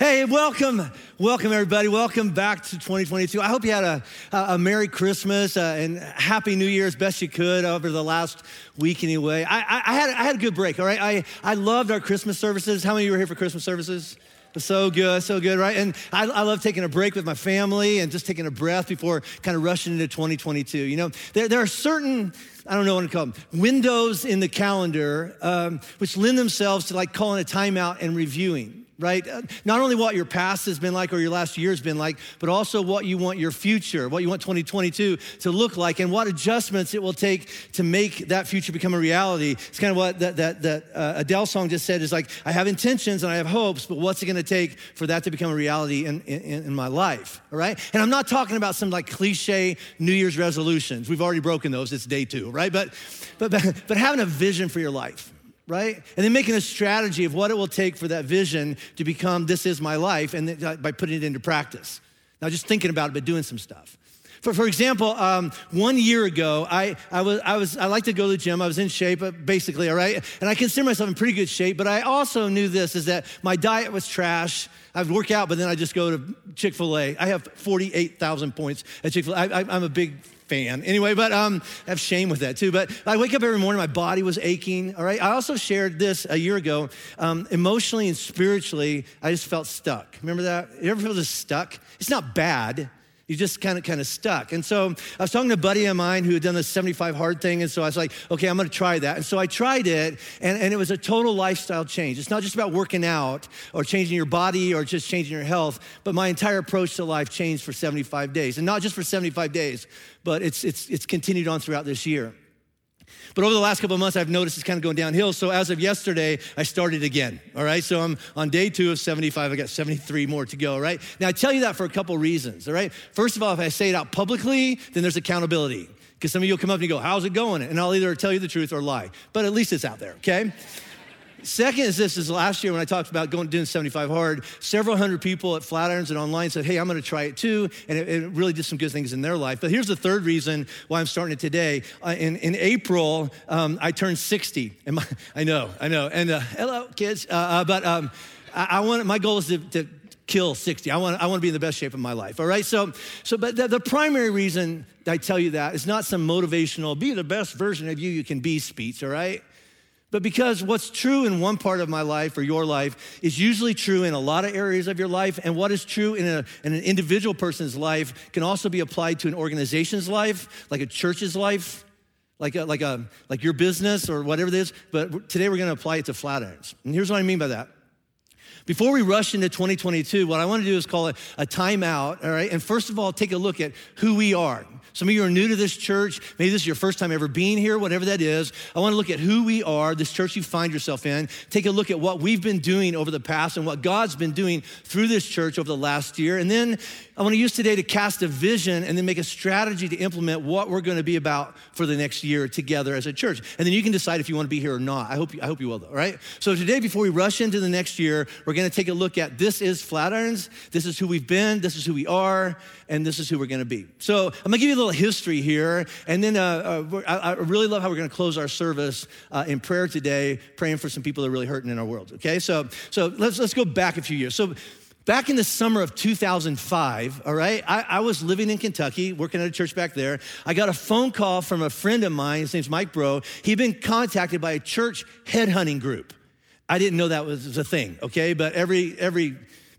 Hey, welcome, welcome everybody. Welcome back to 2022. I hope you had a, a Merry Christmas uh, and Happy New Year as best you could over the last week anyway. I, I, I, had, I had a good break, all right? I, I loved our Christmas services. How many of you were here for Christmas services? So good, so good, right? And I, I, love taking a break with my family and just taking a breath before kind of rushing into 2022. You know, there, there are certain, I don't know what to call them, windows in the calendar um, which lend themselves to like calling a timeout and reviewing right? Uh, not only what your past has been like or your last year has been like, but also what you want your future, what you want 2022 to look like, and what adjustments it will take to make that future become a reality. It's kind of what that, that, that uh, Adele song just said is like, I have intentions and I have hopes, but what's it gonna take for that to become a reality in, in, in my life, all right? And I'm not talking about some like cliche New Year's resolutions. We've already broken those, it's day two, right? But, but, but having a vision for your life right? And then making a strategy of what it will take for that vision to become this is my life, and by putting it into practice. Now, just thinking about it, but doing some stuff. For, for example, um, one year ago, I, I, was, I, was, I like to go to the gym. I was in shape, uh, basically, all right? And I consider myself in pretty good shape, but I also knew this, is that my diet was trash. I'd work out, but then I just go to Chick-fil-A. I have 48,000 points at Chick fil A. I'm a big fan. Anyway, but um, I have shame with that too. But I wake up every morning, my body was aching. All right. I also shared this a year ago. Um, emotionally and spiritually, I just felt stuck. Remember that? You ever feel just stuck? It's not bad. You just kind of kind of stuck. And so I was talking to a buddy of mine who had done the 75 hard thing. And so I was like, okay, I'm gonna try that. And so I tried it, and, and it was a total lifestyle change. It's not just about working out or changing your body or just changing your health, but my entire approach to life changed for 75 days. And not just for 75 days, but it's it's it's continued on throughout this year. But over the last couple of months, I've noticed it's kind of going downhill. So as of yesterday, I started again. All right. So I'm on day two of 75. I got 73 more to go. Right. Now I tell you that for a couple reasons. All right. First of all, if I say it out publicly, then there's accountability. Because some of you will come up and you go, How's it going? And I'll either tell you the truth or lie. But at least it's out there. Okay. Second is this is last year when I talked about going doing 75 hard, several hundred people at Flatirons and online said, hey, I'm gonna try it too. And it, it, really did some good things in their life. But here's the third reason why I'm starting it today. Uh, in, in April, um, I turned 60. And my, I know, I know. And uh, hello, kids. Uh, uh but um, I, I, want, my goal is to, to kill 60. I want, I want to be in the best shape of my life, all right? So, so but the, the primary reason I tell you that is not some motivational, be the best version of you you can be speech, all right? But because what's true in one part of my life or your life is usually true in a lot of areas of your life, and what is true in, a, in an individual person's life can also be applied to an organization's life, like a church's life, like, a, like, a, like your business or whatever it is. But today we're going to apply it to Flatirons. And here's what I mean by that. Before we rush into 2022, what I want to do is call it a timeout, all right? And first of all, take a look at who we are. Some of you are new to this church. Maybe this is your first time ever being here, whatever that is. I want to look at who we are, this church you find yourself in. Take a look at what we've been doing over the past and what God's been doing through this church over the last year. And then I want to use today to cast a vision and then make a strategy to implement what we're going to be about for the next year together as a church. And then you can decide if you want to be here or not. I hope you, I hope you will, though, right? So today, before we rush into the next year, we're going to take a look at this is Flatirons. This is who we've been. This is who we are and this is who we're going to be. So I'm going to give you a little history here, and then uh, uh, I, I, really love how we're going to close our service uh, in prayer today, praying for some people that are really hurting in our world. Okay, so so let's let's go back a few years. So. Back in the summer of 2005, all right, I, I, was living in Kentucky, working at a church back there. I got a phone call from a friend of mine. His name's Mike Bro. He'd been contacted by a church headhunting group. I didn't know that was a thing, okay? But every every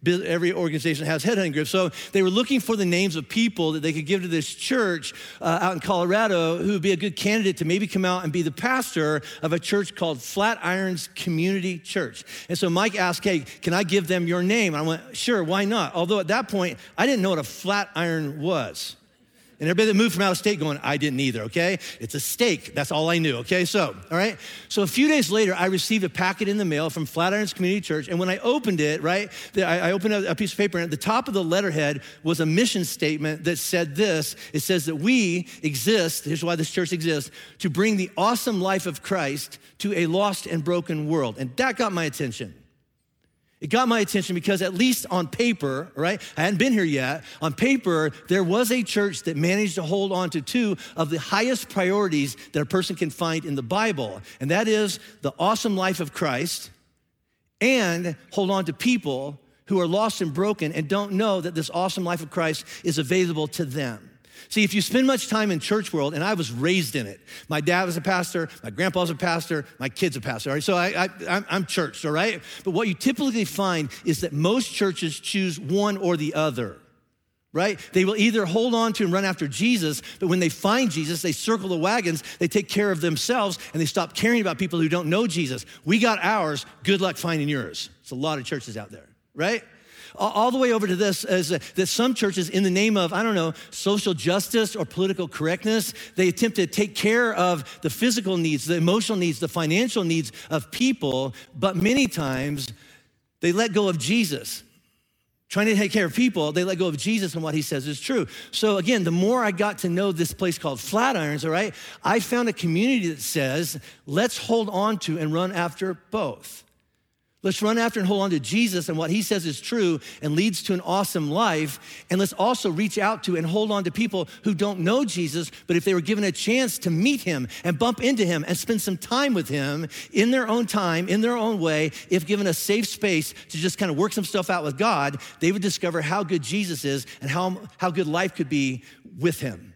every organization has headhunting groups. So they were looking for the names of people that they could give to this church uh, out in Colorado who would be a good candidate to maybe come out and be the pastor of a church called Flatirons Community Church. And so Mike asked, Hey, can I give them your name? And I went, Sure, why not? Although at that point, I didn't know what a flat iron was. And everybody that moved from out of state going, I didn't either, okay? It's a steak. That's all I knew, okay? So, all right? So a few days later, I received a packet in the mail from Flatirons Community Church. And when I opened it, right, I opened a piece of paper, and at the top of the letterhead was a mission statement that said this it says that we exist, here's why this church exists, to bring the awesome life of Christ to a lost and broken world. And that got my attention. It got my attention because, at least on paper, right? I hadn't been here yet. On paper, there was a church that managed to hold on to two of the highest priorities that a person can find in the Bible, and that is the awesome life of Christ and hold on to people who are lost and broken and don't know that this awesome life of Christ is available to them. See, if you spend much time in church world, and I was raised in it. My dad was a pastor, my grandpa was a pastor, my kid's a pastor, all right? So I, I, I'm church, all right? But what you typically find is that most churches choose one or the other right? They will either hold on to and run after Jesus, but when they find Jesus, they circle the wagons, they take care of themselves, and they stop caring about people who don't know Jesus. We got ours, good luck finding yours. It's a lot of churches out there, right? All the way over to this is uh, that some churches, in the name of, I don't know, social justice or political correctness, they attempt to take care of the physical needs, the emotional needs, the financial needs of people, but many times they let go of Jesus. Trying to take care of people, they let go of Jesus and what he says is true. So, again, the more I got to know this place called Flatirons, all right, I found a community that says, let's hold on to and run after both. Let's run after and hold on to Jesus and what he says is true and leads to an awesome life. And let's also reach out to and hold on to people who don't know Jesus, but if they were given a chance to meet him and bump into him and spend some time with him in their own time, in their own way, if given a safe space to just kind of work some stuff out with God, they would discover how good Jesus is and how, how good life could be with him.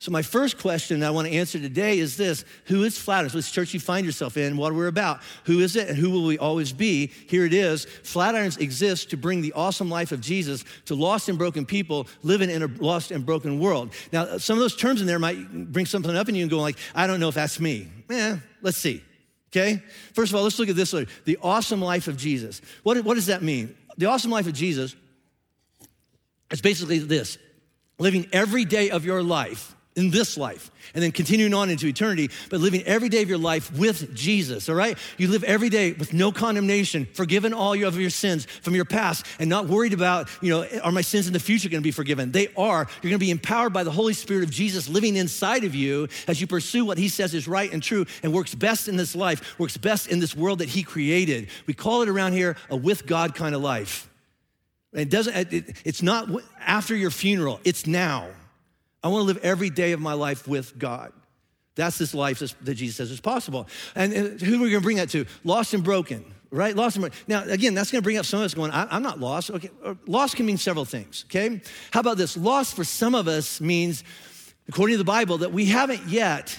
So, my first question I want to answer today is this Who is Flatirons? Which church you find yourself in, what we're about. Who is it, and who will we always be? Here it is Flatirons exists to bring the awesome life of Jesus to lost and broken people living in a lost and broken world. Now, some of those terms in there might bring something up in you and go, like, I don't know if that's me. Eh, let's see. Okay? First of all, let's look at this the awesome life of Jesus. What, what does that mean? The awesome life of Jesus is basically this living every day of your life in this life and then continuing on into eternity, but living every day of your life with Jesus, all right? You live every day with no condemnation, forgiven all of your sins from your past, and not worried about, you know, are my sins in the future gonna be forgiven? They are. You're gonna be empowered by the Holy Spirit of Jesus living inside of you as you pursue what He says is right and true and works best in this life, works best in this world that He created. We call it around here a with God kind of life. It doesn't, it's not after your funeral, it's now. I want to live every day of my life with God. That's this life that Jesus says is possible. And, who are we going to bring that to? Lost and broken, right? Lost and broken. Now, again, that's going to bring up some of us going, I'm not lost. Okay, uh, lost can mean several things, okay? How about this? Lost for some of us means, according to the Bible, that we haven't yet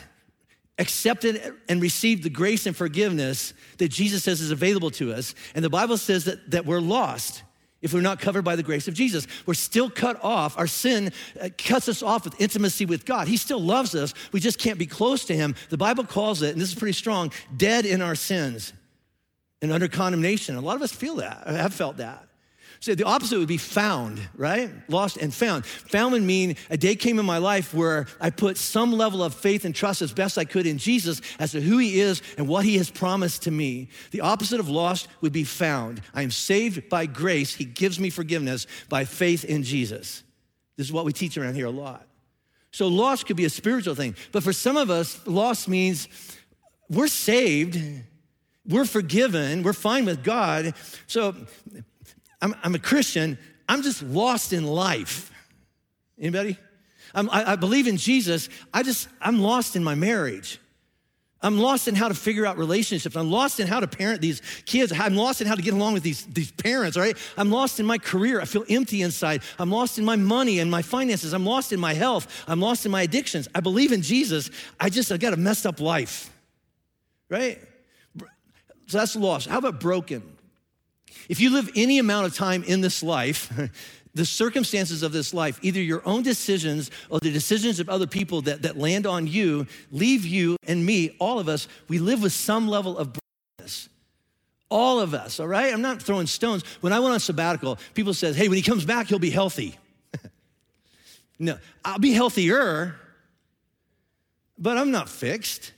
accepted and received the grace and forgiveness that Jesus says is available to us. And the Bible says that, that we're lost if we're not covered by the grace of Jesus. We're still cut off. Our sin uh, cuts us off with intimacy with God. He still loves us. We just can't be close to Him. The Bible calls it, and this is pretty strong, dead in our sins and under condemnation. A lot of us feel that, have felt that. So the opposite would be found, right? Lost and found. Found would mean a day came in my life where I put some level of faith and trust as best I could in Jesus as to who he is and what he has promised to me. The opposite of lost would be found. I am saved by grace. He gives me forgiveness by faith in Jesus. This is what we teach around here a lot. So lost could be a spiritual thing. But for some of us, lost means we're saved, we're forgiven, we're fine with God. So I'm, I'm a Christian, I'm just lost in life. Anybody? I, I believe in Jesus, I just, I'm lost in my marriage. I'm lost in how to figure out relationships. I'm lost in how to parent these kids. I'm lost in how to get along with these, these parents, right? I'm lost in my career. I feel empty inside. I'm lost in my money and my finances. I'm lost in my health. I'm lost in my addictions. I believe in Jesus. I just, I got a messed up life, right? So that's lost. How about broken? If you live any amount of time in this life, the circumstances of this life, either your own decisions or the decisions of other people that, that land on you, leave you and me, all of us, we live with some level of brokenness. All of us, all right? I'm not throwing stones. When I went on sabbatical, people said, hey, when he comes back, he'll be healthy. no, I'll be healthier, but I'm not fixed.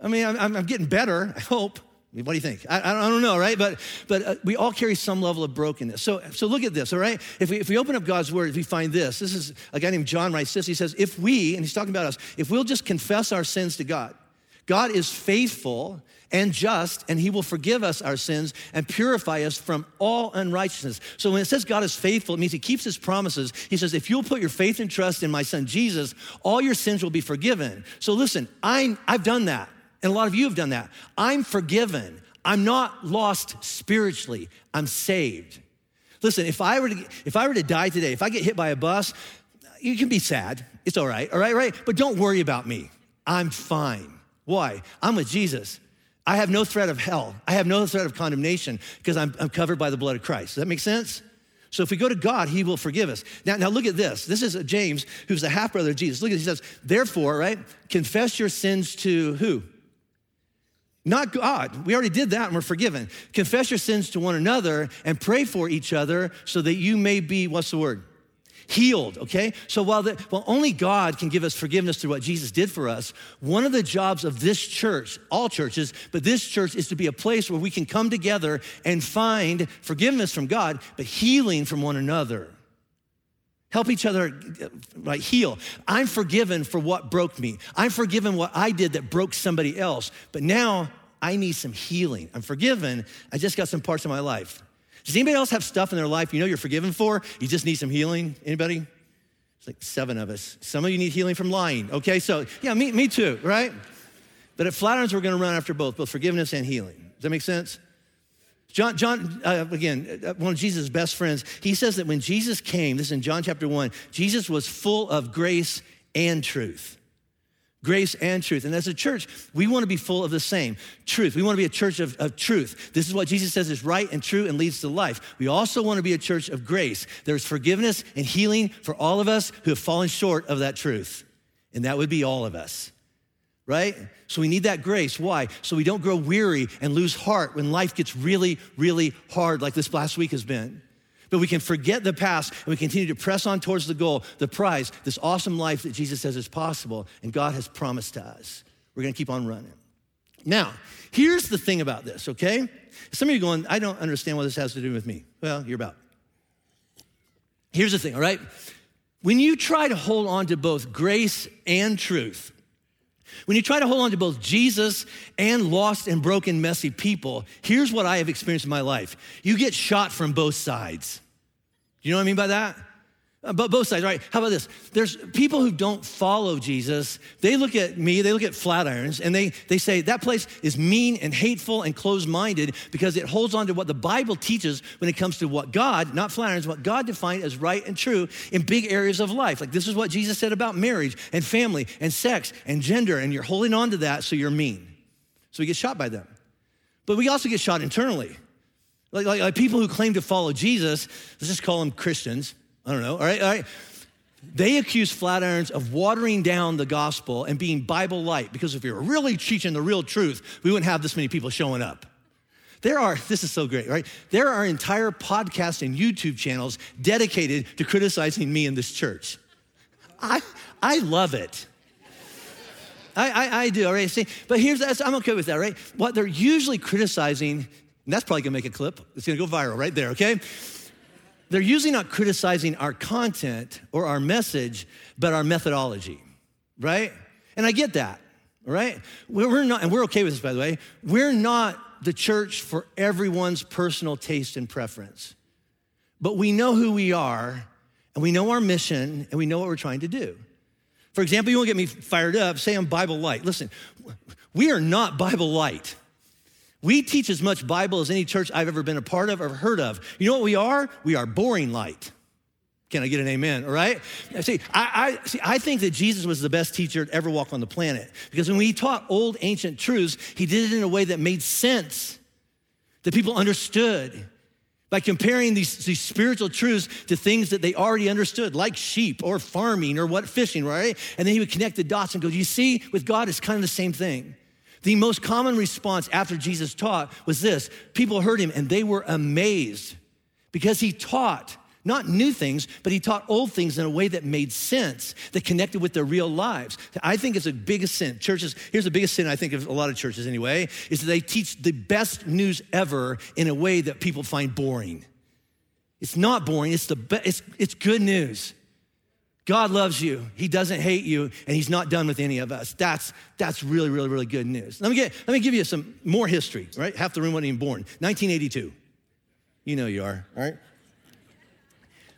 I mean, I'm, I'm getting better, I hope. What do you think? I, I don't know, right? But, but uh, we all carry some level of brokenness. So, so look at this, all right? If we, if we open up God's word, if we find this. This is a guy named John writes this. He says, if we, and he's talking about us, if we'll just confess our sins to God, God is faithful and just, and he will forgive us our sins and purify us from all unrighteousness. So when it says God is faithful, it means he keeps his promises. He says, if you'll put your faith and trust in my son Jesus, all your sins will be forgiven. So listen, i I've done that. And a lot of you have done that. I'm forgiven. I'm not lost spiritually, I'm saved. Listen, if I were to, if I were to die today, if I get hit by a bus, you can be sad. It's all right, all right, right? But don't worry about me. I'm fine. Why? I'm with Jesus. I have no threat of hell. I have no threat of condemnation because I'm, I'm covered by the blood of Christ. Does that make sense? So if we go to God, He will forgive us. Now, now look at this. This is James, who's the half brother of Jesus. Look at this. He says, Therefore, right, confess your sins to who? Not God. We already did that and we're forgiven. Confess your sins to one another and pray for each other so that you may be, what's the word? Healed, okay? So while, the, while only God can give us forgiveness through what Jesus did for us, one of the jobs of this church, all churches, but this church is to be a place where we can come together and find forgiveness from God, but healing from one another. Help each other like heal. I'm forgiven for what broke me. I'm forgiven what I did that broke somebody else. But now I need some healing. I'm forgiven. I just got some parts of my life. Does anybody else have stuff in their life you know you're forgiven for? You just need some healing? Anybody? It's like seven of us. Some of you need healing from lying. Okay, so yeah, me, me too, right? But at Flatirons, we're to run after both, both forgiveness and healing. Does that make sense? John, John uh, again, uh, one of Jesus' best friends, he says that when Jesus came, this is in John chapter 1, Jesus was full of grace and truth. Grace and truth. And as a church, we want to be full of the same truth. We want to be a church of, of truth. This is what Jesus says is right and true and leads to life. We also want to be a church of grace. There's forgiveness and healing for all of us who have fallen short of that truth. And that would be all of us right? So we need that grace. Why? So we don't grow weary and lose heart when life gets really, really hard, like this last week has been. But we can forget the past and we continue to press on towards the goal, the prize, this awesome life that Jesus says is possible and God has promised to us. We're gonna keep on running. Now, here's the thing about this, okay? Some of you going, I don't understand what this has to do with me. Well, you're about. Here's the thing, all right? When you try to hold on to both grace and truth, when you try to hold on to both Jesus and lost and broken, messy people, here's what I have experienced in my life you get shot from both sides. Do you know what I mean by that? Uh, but both sides, right? How about this? There's people who don't follow Jesus. They look at me, they look at Flatirons, and they, they say that place is mean and hateful and closed minded because it holds on to what the Bible teaches when it comes to what God, not Flatirons, what God defined as right and true in big areas of life. Like this is what Jesus said about marriage and family and sex and gender, and you're holding on to that, so you're mean. So we get shot by them. But we also get shot internally. Like, like, like people who claim to follow Jesus, let's just call them Christians I don't know. All right, all right. They accuse Flatirons of watering down the gospel and being Bible light because if were really teaching the real truth, we wouldn't have this many people showing up. There are, this is so great, right? There are entire podcast and YouTube channels dedicated to criticizing me and this church. I, I love it. I, I, I do, all right? See, but here's, that's, I'm okay with that, right? What they're usually criticizing, and that's probably gonna make a clip, it's gonna go viral right there, okay? They're usually not criticizing our content or our message, but our methodology, right? And I get that, right? We're not, and we're okay with this, by the way. We're not the church for everyone's personal taste and preference, but we know who we are, and we know our mission, and we know what we're trying to do. For example, you won't get me fired up, say I'm Bible light. Listen, we are not Bible light. We teach as much Bible as any church I've ever been a part of or heard of. You know what we are? We are boring light. Can I get an amen? All right. See, I, I, see, I think that Jesus was the best teacher to ever walk on the planet because when he taught old ancient truths, he did it in a way that made sense, that people understood by comparing these, these spiritual truths to things that they already understood, like sheep or farming or what fishing, right? And then he would connect the dots and go, You see, with God, it's kind of the same thing. The most common response after Jesus taught was this people heard him and they were amazed because he taught not new things, but he taught old things in a way that made sense, that connected with their real lives. I think it's the biggest sin. Churches, here's the biggest sin I think of a lot of churches anyway, is that they teach the best news ever in a way that people find boring. It's not boring, it's, the be- it's, it's good news. God loves you. He doesn't hate you, and He's not done with any of us. That's, that's really, really, really good news. Let me, get, let me give you some more history, right? Half the room wasn't even born. 1982. You know you are, right?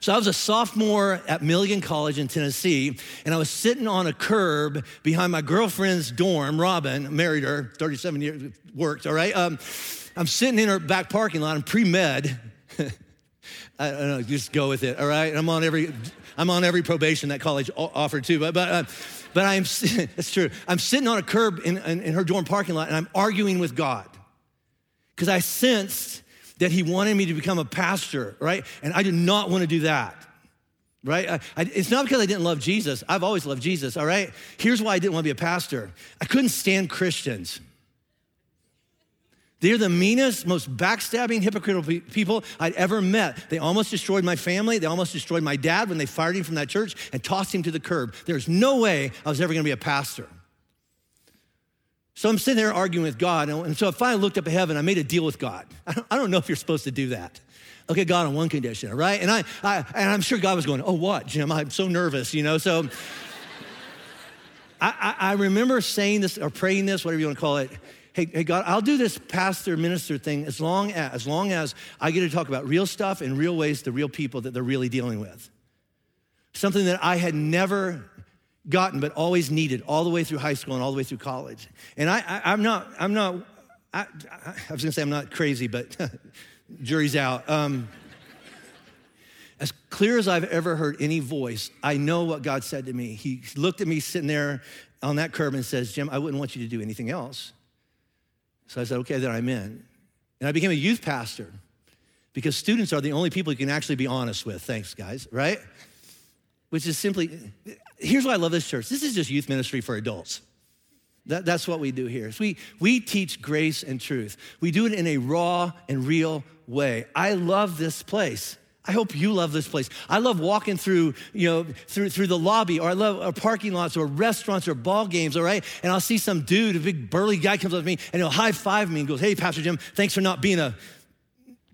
So I was a sophomore at Milligan College in Tennessee, and I was sitting on a curb behind my girlfriend's dorm, Robin, married her, 37 years, worked, all right? Um, I'm sitting in her back parking lot, I'm pre-med. I don't know, just go with it, all right? I'm on every, I'm on every probation that college offered too, but, but, uh, but I'm, it's true. I'm sitting on a curb in, in, in her dorm parking lot, and I'm arguing with God because I sensed that he wanted me to become a pastor, right? And I did not want to do that, right? I, I, it's not because I didn't love Jesus. I've always loved Jesus, all right? Here's why I didn't want to be a pastor I couldn't stand Christians. They're the meanest, most backstabbing, hypocritical people I'd ever met. They almost destroyed my family. They almost destroyed my dad when they fired him from that church and tossed him to the curb. There's no way I was ever gonna be a pastor. So I'm sitting there arguing with God. And so I finally looked up at heaven. I made a deal with God. I don't know if you're supposed to do that. Okay, God, on one condition, all right? And, I, I, and I'm sure God was going, oh, what, Jim? I'm so nervous, you know? So I, I, remember saying this or praying this, whatever you want to call it. Hey, hey, God, I'll do this pastor minister thing as long as, as long as I get to talk about real stuff in real ways to real people that they're really dealing with. Something that I had never gotten, but always needed all the way through high school and all the way through college. And I, I, am not, I'm not, I, I, was gonna say I'm not crazy, but jury's out. Um, as clear as I've ever heard any voice, I know what God said to me. He looked at me sitting there on that curb and says, Jim, I wouldn't want you to do anything else. So I said, okay, then I'm in. And I became a youth pastor because students are the only people you can actually be honest with. Thanks, guys, right? Which is simply, here's why I love this church. This is just youth ministry for adults. That, that's what we do here. So we, we teach grace and truth. We do it in a raw and real way. I love this place. I hope you love this place. I love walking through, you know, through, through the lobby, or I love or parking lots, or restaurants, or ball games, all right? And I'll see some dude, a big burly guy comes up to me, and he'll high five me and goes, "Hey, Pastor Jim, thanks for not being a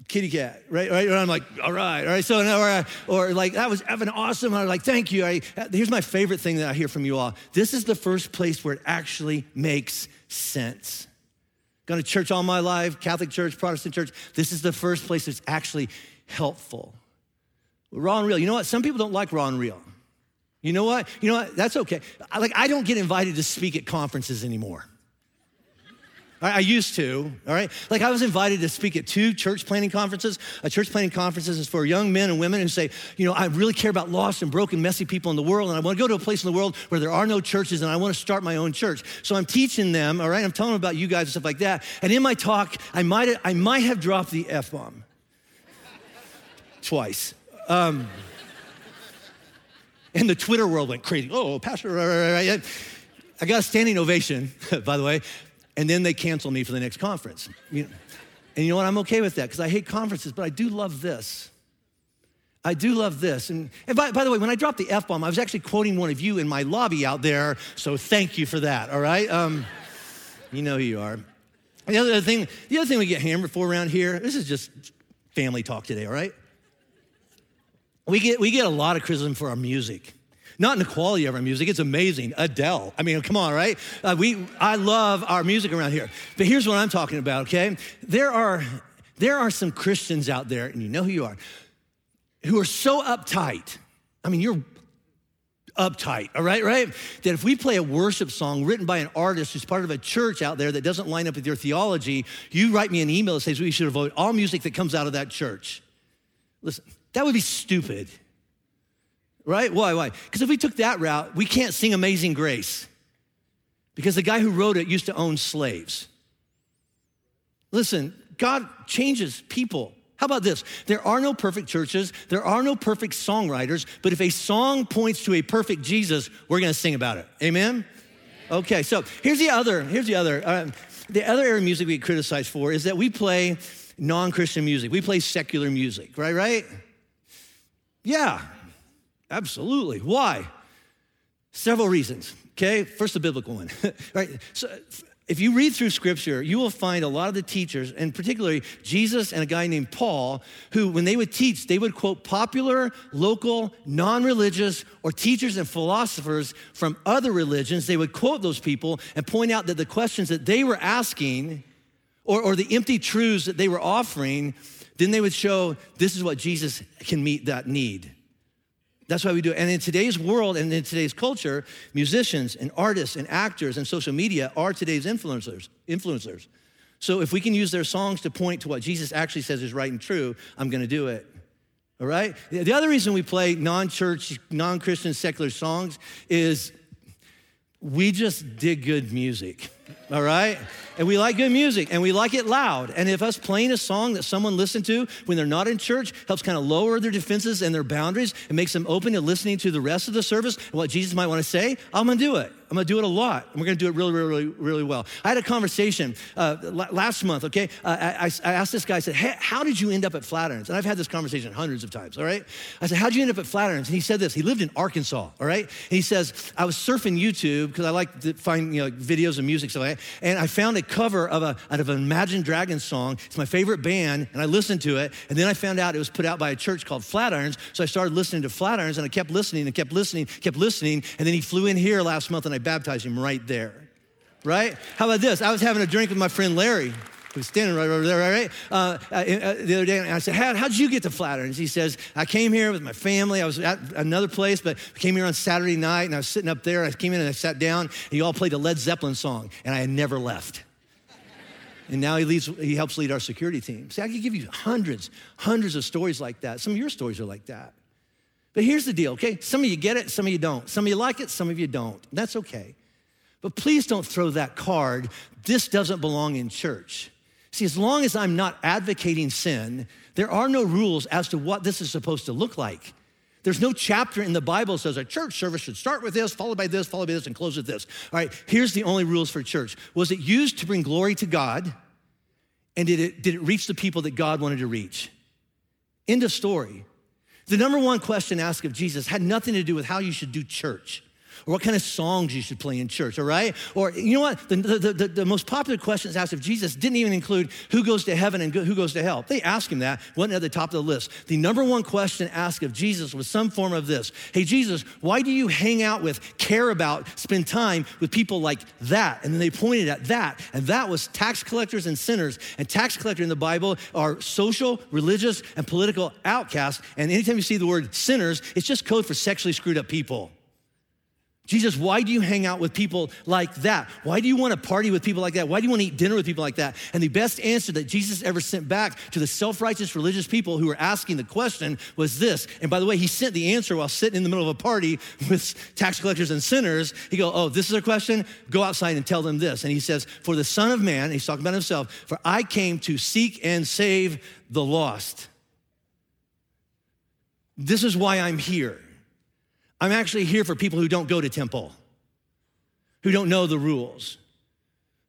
kitty cat, right? Right? And I'm like, all right, all right. So, or, uh, or like, that was Evan awesome. I'm like, thank you. I, uh, here's my favorite thing that I hear from you all. This is the first place where it actually makes sense. Gone to church all my life, Catholic church, Protestant church. This is the first place that's actually helpful. Raw and real. You know what? Some people don't like raw and real. You know what? You know what? That's okay. I, like, I don't get invited to speak at conferences anymore. I used to, all right? Like I was invited to speak at two church planting conferences. A church planting conferences is for young men and women who say, you know, I really care about lost and broken, messy people in the world, and I want to go to a place in the world where there are no churches, and I want to start my own church. So I'm teaching them, all right? I'm telling them about you guys and stuff like that. And in my talk, I might, I might have dropped the F bomb twice. Um, and the Twitter world went crazy. Oh, Pastor, I got a standing ovation, by the way, and then they cancel me for the next conference. You know, and you know what? I'm okay with that because I hate conferences, but I do love this. I do love this. And, and by, by, the way, when I dropped the F bomb, I was actually quoting one of you in my lobby out there, so thank you for that, all right? Um, you know who you are. The other thing, the other thing we get hammered for around here, this is just family talk today, all right? We get, we get a lot of criticism for our music. Not in the quality of our music, it's amazing. Adele. I mean, come on, right? Uh, we, I love our music around here. But here's what I'm talking about, okay? There are, there are some Christians out there, and you know who you are, who are so uptight. I mean, you're uptight, all right, right? That if we play a worship song written by an artist who's part of a church out there that doesn't line up with your theology, you write me an email that says we should avoid all music that comes out of that church. Listen, that would be stupid right? Why? Why? Because if we took that route, we can't sing Amazing Grace because the guy who wrote it used to own slaves. Listen, God changes people. How about this? There are no perfect churches, there are no perfect songwriters, but if a song points to a perfect Jesus, we're gonna sing about it. Amen? Okay, so here's the other, here's the other, uh, the other area of music we get criticized for is that we play non-Christian music. We play secular music, right, right? Yeah, Absolutely. Why? Several reasons. Okay, first the biblical one. right. So if you read through scripture, you will find a lot of the teachers, and particularly Jesus and a guy named Paul, who, when they would teach, they would quote popular, local, non religious, or teachers and philosophers from other religions. They would quote those people and point out that the questions that they were asking or, or the empty truths that they were offering, then they would show this is what Jesus can meet that need. That's why we do it. And in today's world and in today's culture, musicians and artists and actors and social media are today's influencers. Influencers. So if we can use their songs to point to what Jesus actually says is right and true, I'm going to do it. All right? The other reason we play non-church, non-Christian secular songs is we just dig good music, all right? And we like good music and we like it loud. And if us playing a song that someone listened to when they're not in church helps kind of lower their defenses and their boundaries and makes them open to listening to the rest of the service and what Jesus might want to say, I'm gonna do it. I'm gonna do it a lot. And we're gonna do it really, really, really really well. I had a conversation uh, last month, okay? Uh, I, I, asked this guy, I said, hey, How did you end up at Flatirons? And I've had this conversation hundreds of times, all right? I said, How'd you end up at Flatirons? And he said this. He lived in Arkansas, all right? And he says, I was surfing YouTube because I like to find you know, videos of music, I, and I found a cover of, a, of an Imagine Dragons song. It's my favorite band, and I listened to it. And then I found out it was put out by a church called Flatirons. So I started listening to Flatirons, and I kept listening and kept listening, kept listening. And then he flew in here last month, and I baptized him right there. Right? How about this? I was having a drink with my friend Larry who's standing right over there, right? Uh, uh, uh, the other day, and I said, How, How'd you get to Flatirons? He says, I came here with my family. I was at another place, but I came here on Saturday night, and I was sitting up there. I came in and I sat down, and you all played a Led Zeppelin song, and I had never left. And now he, leads, he helps lead our security team. See, I could give you hundreds, hundreds of stories like that. Some of your stories are like that. But here's the deal, okay? Some of you get it, some of you don't. Some of you like it, some of you don't. That's okay. But please don't throw that card. This doesn't belong in church. See, as long as I'm not advocating sin, there are no rules as to what this is supposed to look like. There's no chapter in the Bible that says a church service should start with this, followed by this, followed by this, and close with this. All right, here's the only rules for church. Was it used to bring glory to God? And did it, did it reach the people that God wanted to reach? End of story. The number one question asked of Jesus had nothing to do with how you should do church or what kind of songs you should play in church, all right? Or you know what? The, the, the, the most popular questions asked of Jesus didn't even include who goes to heaven and who goes to hell. They asked him that, wasn't at the top of the list. The number one question asked of Jesus was some form of this Hey, Jesus, why do you hang out with, care about, spend time with people like that? And then they pointed at that, and that was tax collectors and sinners. And tax collector in the Bible are social, religious, and political outcasts. And anytime you see the word sinners, it's just code for sexually screwed up people. Jesus, why do you hang out with people like that? Why do you want to party with people like that? Why do you want to eat dinner with people like that? And the best answer that Jesus ever sent back to the self righteous religious people who were asking the question was this. And by the way, he sent the answer while sitting in the middle of a party with tax collectors and sinners. He go, Oh, this is a question? Go outside and tell them this. And he says, For the Son of Man, he's talking about himself, for I came to seek and save the lost. This is why I'm here. I'm actually here for people who don't go to temple, who don't know the rules,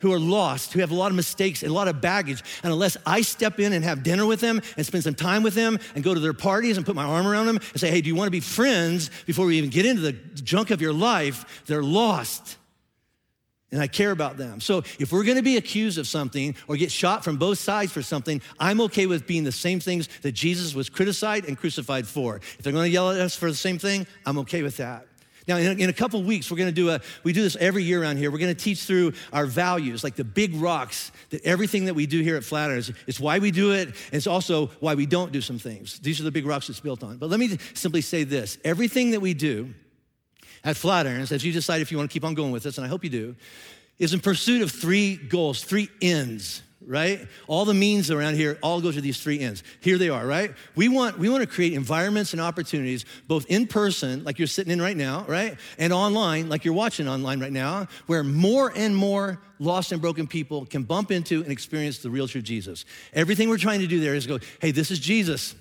who are lost, who have a lot of mistakes and a lot of baggage. And unless I step in and have dinner with them and spend some time with them and go to their parties and put my arm around them and say, hey, do you want to be friends before we even get into the junk of your life? They're lost and I care about them. So if we're gonna be accused of something or get shot from both sides for something, I'm okay with being the same things that Jesus was criticized and crucified for. If they're gonna yell at us for the same thing, I'm okay with that. Now, in a, couple weeks, we're gonna do a, we do this every year around here. We're gonna teach through our values, like the big rocks, that everything that we do here at Flatirons, it's why we do it, and it's also why we don't do some things. These are the big rocks it's built on. But let me simply say this everything that we do, at Flatirons, as you decide if you want to keep on going with this, and I hope you do, is in pursuit of three goals, three ends, right? All the means around here all go to these three ends. Here they are, right? We want, we want to create environments and opportunities, both in person, like you're sitting in right now, right? And online, like you're watching online right now, where more and more lost and broken people can bump into and experience the real true Jesus. Everything we're trying to do there is go, hey, this is Jesus.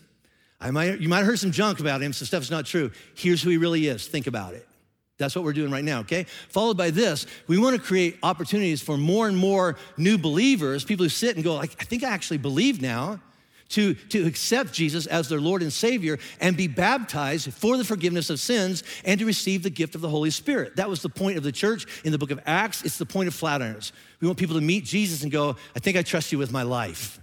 I might, you might have heard some junk about him, some stuff's not true. Here's who he really is. Think about it. That's what we're doing right now, okay? Followed by this, we want to create opportunities for more and more new believers, people who sit and go, like, I think I actually believe now, to, to accept Jesus as their Lord and Savior and be baptized for the forgiveness of sins and to receive the gift of the Holy Spirit. That was the point of the church in the book of Acts. It's the point of Flatirons. We want people to meet Jesus and go, I think I trust you with my life.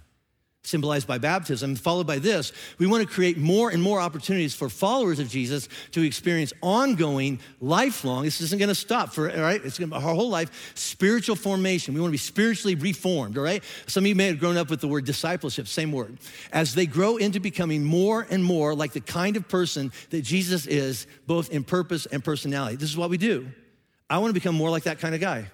Symbolized by baptism, followed by this. We want to create more and more opportunities for followers of Jesus to experience ongoing, lifelong, this isn't going to stop for, all right? It's going to be our whole life, spiritual formation. We want to be spiritually reformed, all right? Some of you may have grown up with the word discipleship, same word. As they grow into becoming more and more like the kind of person that Jesus is, both in purpose and personality. This is what we do. I want to become more like that kind of guy.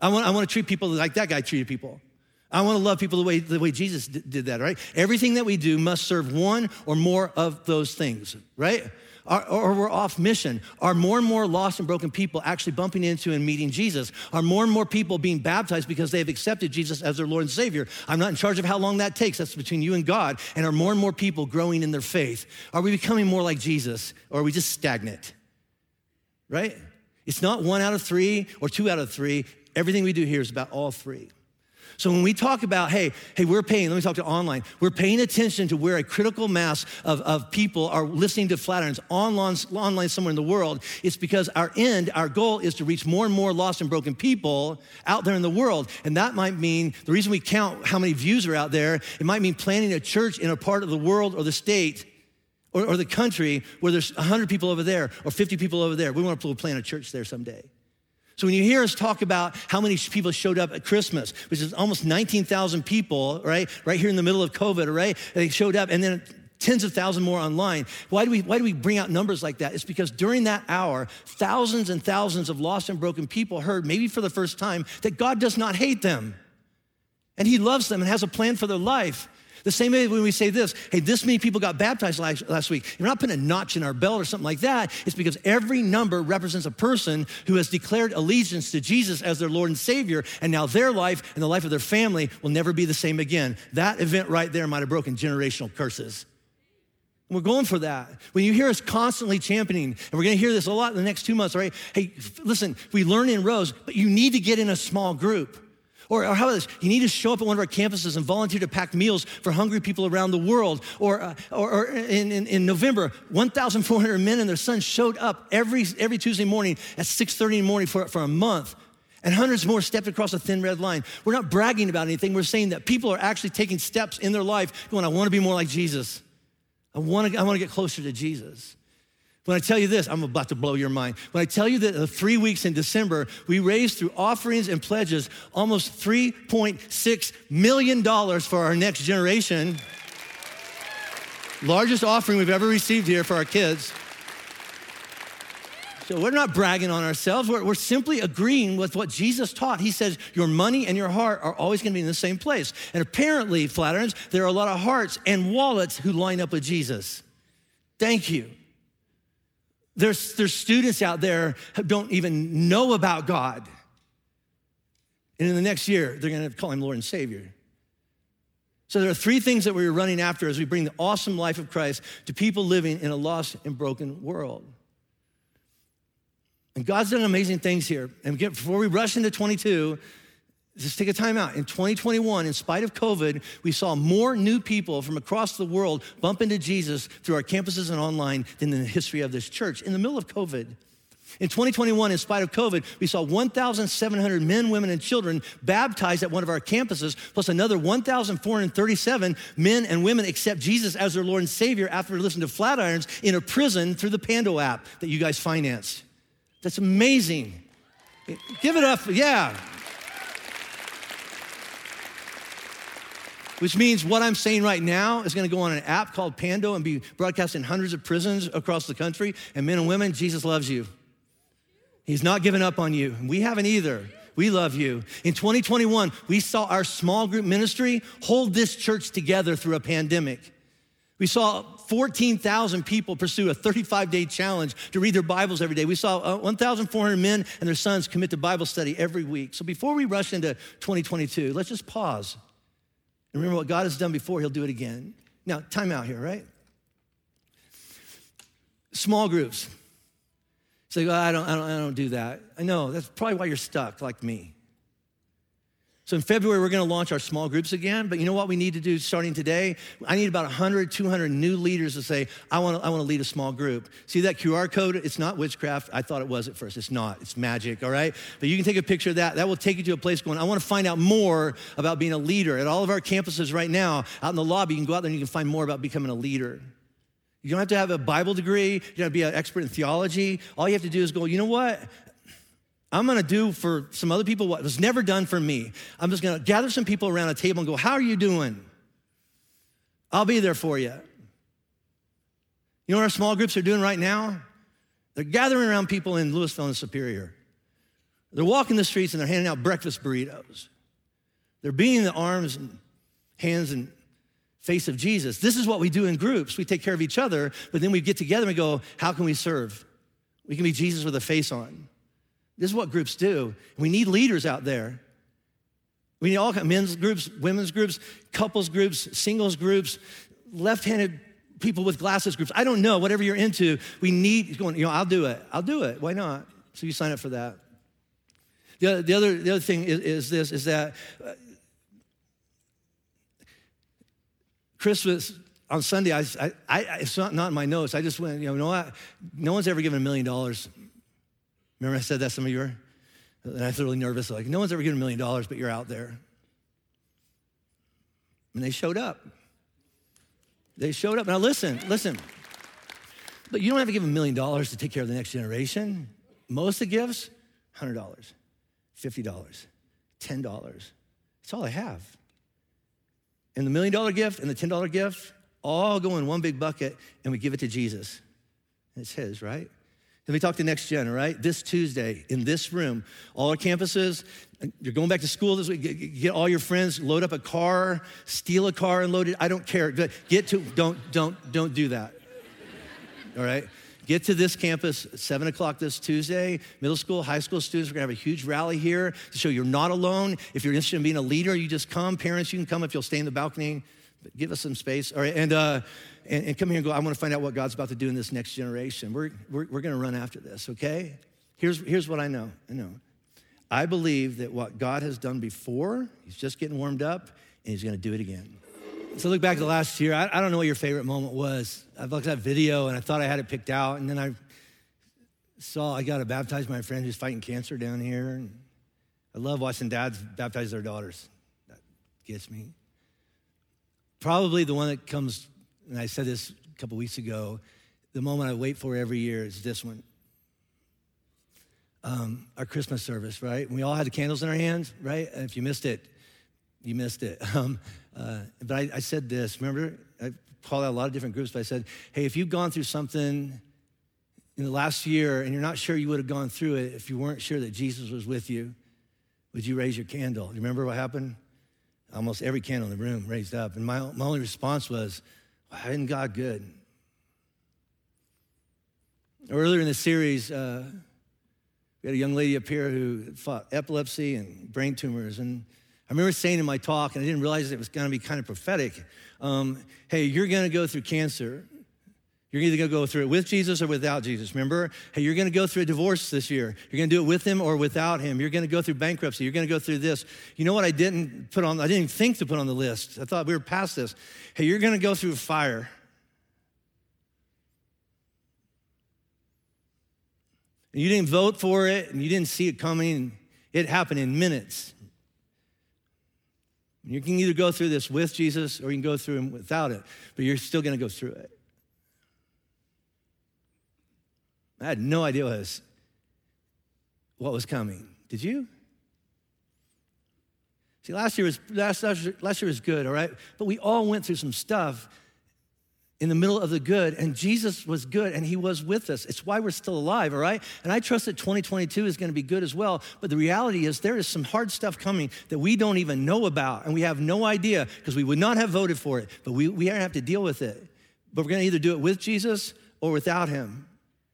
I want, I want to treat people like that guy treated people. I want to love people the way, the way Jesus did that, right? Everything that we do must serve one or more of those things, right? Or, or, we're off mission. Are more and more lost and broken people actually bumping into and meeting Jesus? Are more and more people being baptized because they have accepted Jesus as their Lord and Savior? I'm not in charge of how long that takes. That's between you and God. And are more and more people growing in their faith? Are we becoming more like Jesus or are we just stagnant? Right? It's not one out of three or two out of three. Everything we do here is about all three. So when we talk about, hey, hey, we're paying, let me talk to online, we're paying attention to where a critical mass of, of people are listening to Flatirons online, online somewhere in the world. It's because our end, our goal is to reach more and more lost and broken people out there in the world. And that might mean, the reason we count how many views are out there, it might mean planting a church in a part of the world or the state or, or the country where there's 100 people over there or 50 people over there. We want to plant a church there someday. So when you hear us talk about how many people showed up at Christmas, which is almost 19,000 people, right? Right here in the middle of COVID, right? They showed up and then tens of thousands more online. Why do we why do we bring out numbers like that? It's because during that hour, thousands and thousands of lost and broken people heard, maybe for the first time, that God does not hate them. And he loves them and has a plan for their life. The same way when we say this, hey, this many people got baptized last, last week. We're not putting a notch in our belt or something like that. It's because every number represents a person who has declared allegiance to Jesus as their Lord and Savior, and now their life and the life of their family will never be the same again. That event right there might have broken generational curses. We're going for that. When you hear us constantly championing, and we're going to hear this a lot in the next two months, right? Hey, listen, we learn in rows, but you need to get in a small group. Or, or, how about this? You need to show up at one of our campuses and volunteer to pack meals for hungry people around the world. Or, uh, or, or, in, in, in November, 1,400 men and their sons showed up every, every Tuesday morning at 6.30 in the morning for, for a month. And hundreds more stepped across a thin red line. We're not bragging about anything. We're saying that people are actually taking steps in their life going, I want to be more like Jesus. I want to, I want to get closer to Jesus. When I tell you this, I'm about to blow your mind. When I tell you that the three weeks in December, we raised through offerings and pledges almost $3.6 million for our next generation. Largest offering we've ever received here for our kids. So we're not bragging on ourselves. We're, we're, simply agreeing with what Jesus taught. He says, Your money and your heart are always going to be in the same place. And apparently, Flatirons, there are a lot of hearts and wallets who line up with Jesus. Thank you. There's, there's students out there who don't even know about God. And in the next year, they're going to call him Lord and Savior. So there are three things that we're running after as we bring the awesome life of Christ to people living in a lost and broken world. And God's done amazing things here. And before we rush into 22, just take a time out. In 2021, in spite of COVID, we saw more new people from across the world bump into Jesus through our campuses and online than in the history of this church in the middle of COVID. In 2021, in spite of COVID, we saw 1,700 men, women, and children baptized at one of our campuses, plus another 1,437 men and women accept Jesus as their Lord and Savior after listening to Flatirons in a prison through the Pando app that you guys financed. That's amazing. Give it up, yeah. Which means what I'm saying right now is going to go on an app called Pando and be broadcast in hundreds of prisons across the country. And men and women, Jesus loves you. He's not given up on you. We haven't either. We love you. In 2021, we saw our small group ministry hold this church together through a pandemic. We saw 14,000 people pursue a 35 day challenge to read their Bibles every day. We saw uh, 1,400 men and their sons commit to Bible study every week. So before we rush into 2022, let's just pause remember what God has done before, He'll do it again. Now, time out here, right? Small groups. Say, well, oh, I don't, I don't, I don't do that. I know that's probably why you're stuck like me. So in February, we're going to launch our small groups again. But you know what we need to do starting today? I need about 100, 200 new leaders to say, I want to, I want to lead a small group. See that QR code? It's not witchcraft. I thought it was at first. It's not. It's magic, all right? But you can take a picture of that. That will take you to a place going, I want to find out more about being a leader. At all of our campuses right now, out in the lobby, you can go out there and you can find more about becoming a leader. You don't have to have a Bible degree. You don't have to be an expert in theology. All you have to do is go, you know what? I'm gonna do for some other people what was never done for me. I'm just gonna gather some people around a table and go, How are you doing? I'll be there for you. You know what our small groups are doing right now? They're gathering around people in Louisville and Superior. They're walking the streets and they're handing out breakfast burritos. They're being the arms and hands and face of Jesus. This is what we do in groups. We take care of each other, but then we get together and go, How can we serve? We can be Jesus with a face on. This is what groups do. We need leaders out there. We need all kinds of men's groups, women's groups, couples groups, singles groups, left-handed people with glasses groups. I don't know, whatever you're into, we need going, you know, I'll do it. I'll do it. Why not? So you sign up for that. The other, the other, the other thing is, is this, is that uh, Christmas on Sunday, I, I, I, it's not, not in my notes. I just went, you know, no, I, no one's ever given a million dollars Remember I said that some of you were? And I was really nervous, like, no one's ever given a million dollars, but you're out there. And they showed up. They showed up. Now listen, listen. But you don't have to give a million dollars to take care of the next generation. Most of the gifts, $100, $50, $10. That's all I have. And the million dollar gift and the $10 gift all go in one big bucket and we give it to Jesus. It's his, right? Let me talk to Next Gen, all right? This Tuesday in this room, all our campuses, you're going back to school this week, get, get, all your friends, load up a car, steal a car and load it. I don't care. Get to, don't, don't, don't do that. All right? Get to this campus at 7 o'clock this Tuesday. Middle school, high school students, we're gonna have a huge rally here to show you're not alone. If you're interested in being a leader, you just come. Parents, you can come if you'll stay in the balcony. Give us some space. All right, and, uh, and, and come here and go, I want to find out what God's about to do in this next generation. We're, we're, we're going to run after this, okay? Here's, here's what I know. I know. I believe that what God has done before, He's just getting warmed up, and He's going to do it again. So look back to last year. I, I don't know what your favorite moment was. I looked at that video and I thought I had it picked out, and then I saw I got to baptize my friend who's fighting cancer down here. And I love watching dads baptize their daughters. That gets me. Probably the one that comes, and I said this a couple weeks ago, the moment I wait for every year is this one. Um, our Christmas service, right? we all had the candles in our hands, right? And if you missed it, you missed it. Um, uh, but I, I, said this, remember? I called out a lot of different groups, but I said, hey, if you've gone through something in the last year and you're not sure you would have gone through it if you weren't sure that Jesus was with you, would you raise your candle? You remember what happened? Almost every candle in the room raised up. And my, my only response was, why isn't God good? Earlier in the series, uh, we had a young lady up here who fought epilepsy and brain tumors. And I remember saying in my talk, and I didn't realize it was going to be kind of prophetic um, hey, you're going to go through cancer. You're either going to go through it with Jesus or without Jesus. Remember? Hey, you're going to go through a divorce this year. You're going to do it with him or without him. You're going to go through bankruptcy. You're going to go through this. You know what I didn't put on, I didn't think to put on the list. I thought we were past this. Hey, you're going to go through fire. And you didn't vote for it and you didn't see it coming. It happened in minutes. You can either go through this with Jesus or you can go through him without it, but you're still going to go through it. I had no idea what was, what was coming. Did you? See, last year was last, last year was good, all right? But we all went through some stuff in the middle of the good, and Jesus was good, and He was with us. It's why we're still alive, all right? And I trust that 2022 is going to be good as well. But the reality is, there is some hard stuff coming that we don't even know about, and we have no idea because we would not have voted for it, but we, we have to deal with it. But we're going to either do it with Jesus or without Him.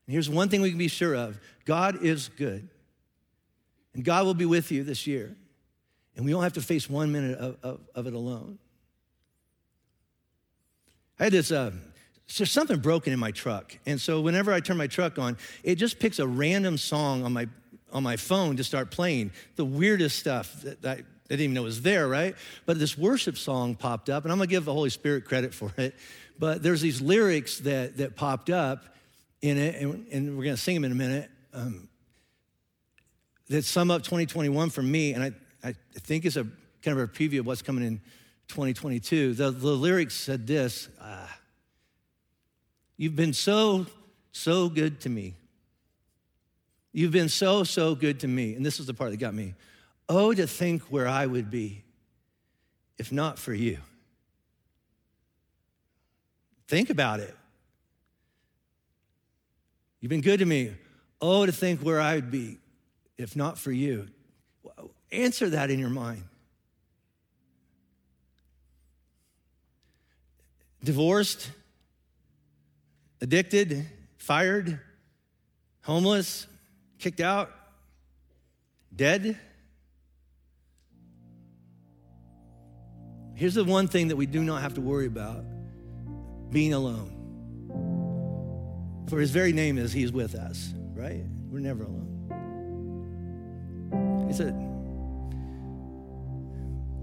And here's one thing we can be sure of God is good. And God will be with you this year. And we don't have to face one minute of, of, of it alone. I had this, uh, there's something broken in my truck. And so whenever I turn my truck on, it just picks a random song on my, on my phone to start playing. The weirdest stuff that, that didn't even know was there, right? But this worship song popped up, and I'm gonna give the Holy Spirit credit for it. But there's these lyrics that, that popped up in it, and, and we're gonna sing them in a minute, um, that sum up 2021 for me, and I, I think it's a kind of a preview of what's coming in 2022. The, the lyrics said this uh, You've been so, so good to me. You've been so, so good to me. And this is the part that got me. Oh, to think where I would be if not for you. Think about it. You've been good to me. Oh, to think where I would be if not for you. Answer that in your mind. Divorced, addicted, fired, homeless, kicked out, dead. Here's the one thing that we do not have to worry about being alone. For his very name is He's with us, right? We're never alone. He said,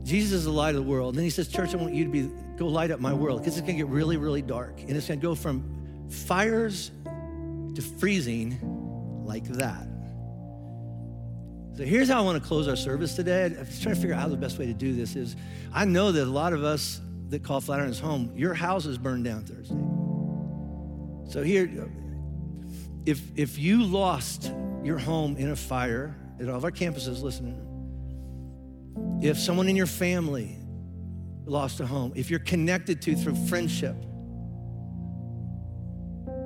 Jesus is the light of the world. And then he says, Church, I want you to be go light up my world because it's gonna get really, really dark. And it's gonna go from fires to freezing like that. So here's how I want to close our service today. I'm trying to figure out how the best way to do this is. I know that a lot of us that call Flatirons home, your house is burned down Thursday. So here, if if you lost your home in a fire at all of our campuses, listen. if someone in your family lost a home, if you're connected to through friendship,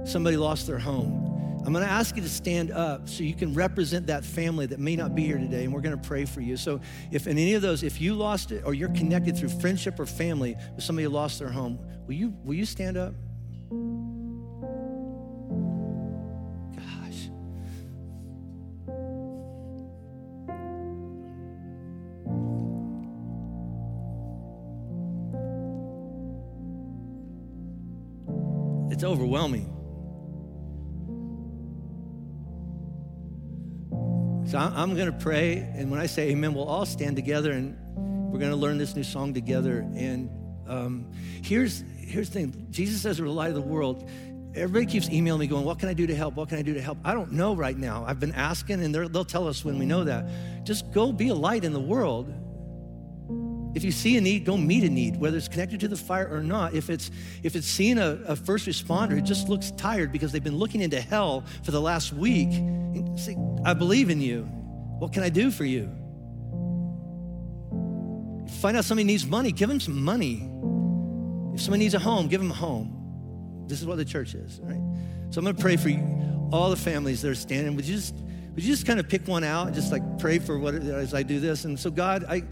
somebody lost their home, I'm going to ask you to stand up so you can represent that family that may not be here today, and we're going to pray for you. So, if in any of those, if you lost it or you're connected through friendship or family with somebody who lost their home, will you will you stand up? Overwhelming. So I'm going to pray, and when I say amen, we'll all stand together and we're going to learn this new song together. And um, here's, here's the thing Jesus says we're the light of the world. Everybody keeps emailing me going, What can I do to help? What can I do to help? I don't know right now. I've been asking, and they'll tell us when we know that. Just go be a light in the world. If you see a need, go meet a need, whether it's connected to the fire or not. If it's if it's seeing a, a first responder who just looks tired because they've been looking into hell for the last week, say, I believe in you. What can I do for you? If you find out somebody needs money, give them some money. If somebody needs a home, give them a home. This is what the church is, right? So I'm gonna pray for you, all the families that are standing. Would you just would you just kind of pick one out and just like pray for what as I do this? And so God, I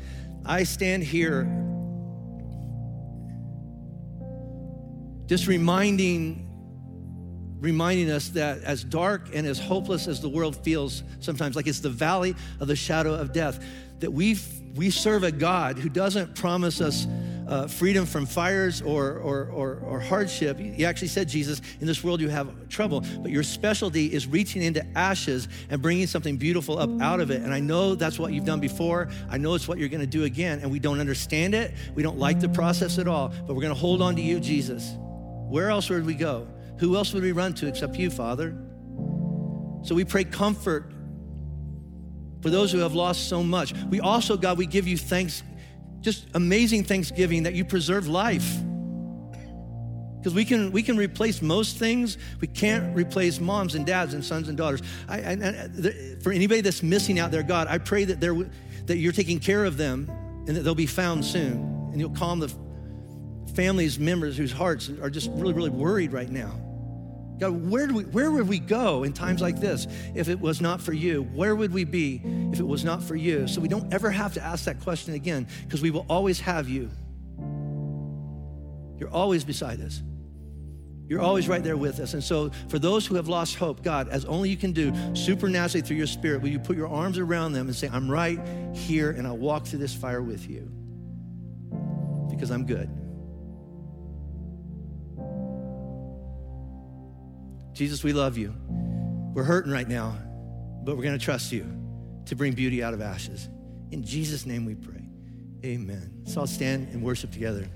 I stand here just reminding reminding us that as dark and as hopeless as the world feels sometimes like it's the valley of the shadow of death that we we serve a God who doesn't promise us uh, freedom from fires or, or, or, or, hardship. He actually said, Jesus, in this world you have trouble, but your specialty is reaching into ashes and bringing something beautiful up out of it. And I know that's what you've done before. I know it's what you're going to do again. And we don't understand it. We don't like the process at all, but we're going to hold on to you, Jesus. Where else would we go? Who else would we run to except you, Father? So we pray comfort for those who have lost so much. We also, God, we give you thanks just amazing thanksgiving that you preserve life. Because we can, we can replace most things, we can't replace moms and dads and sons and daughters. I, I, I, for anybody that's missing out there, God, I pray that, they're, that you're taking care of them and that they'll be found soon. And you'll calm the families, members whose hearts are just really, really worried right now. God, where, do we, where would we go in times like this if it was not for you? Where would we be if it was not for you? So we don't ever have to ask that question again because we will always have you. You're always beside us. You're always right there with us. And so, for those who have lost hope, God, as only you can do, supernaturally through your spirit, will you put your arms around them and say, I'm right here and I'll walk through this fire with you because I'm good. Jesus, we love you. We're hurting right now, but we're going to trust you to bring beauty out of ashes. In Jesus' name we pray. Amen. So I'll stand and worship together.